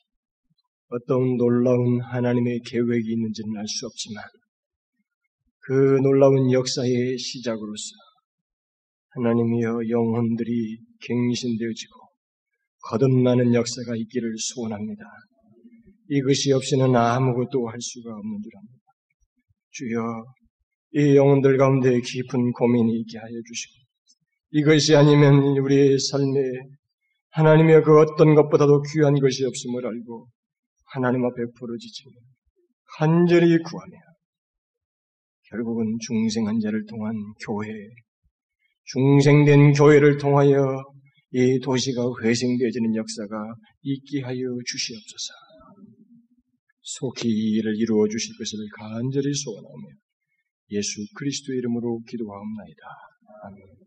어떤 놀라운 하나님의 계획이 있는지는 알 수 없지만, 그 놀라운 역사의 시작으로서 하나님이여 영혼들이 갱신되어지고 거듭나는 역사가 있기를 소원합니다. 이것이 없이는 아무것도 할 수가 없는 줄 압니다. 주여, 이 영혼들 가운데 깊은 고민이 있게 하여 주시고, 이것이 아니면 우리의 삶에 하나님의 그 어떤 것보다도 귀한 것이 없음을 알고 하나님 앞에 부러지지만 간절히 구하며 결국은 중생한 자를 통한 교회, 중생된 교회를 통하여 이 도시가 회생되어지는 역사가 있게 하여 주시옵소서. 속히 이 일을 이루어 주실 것을 간절히 소원하며 예수 그리스도의 이름으로 기도하옵나이다. 아멘.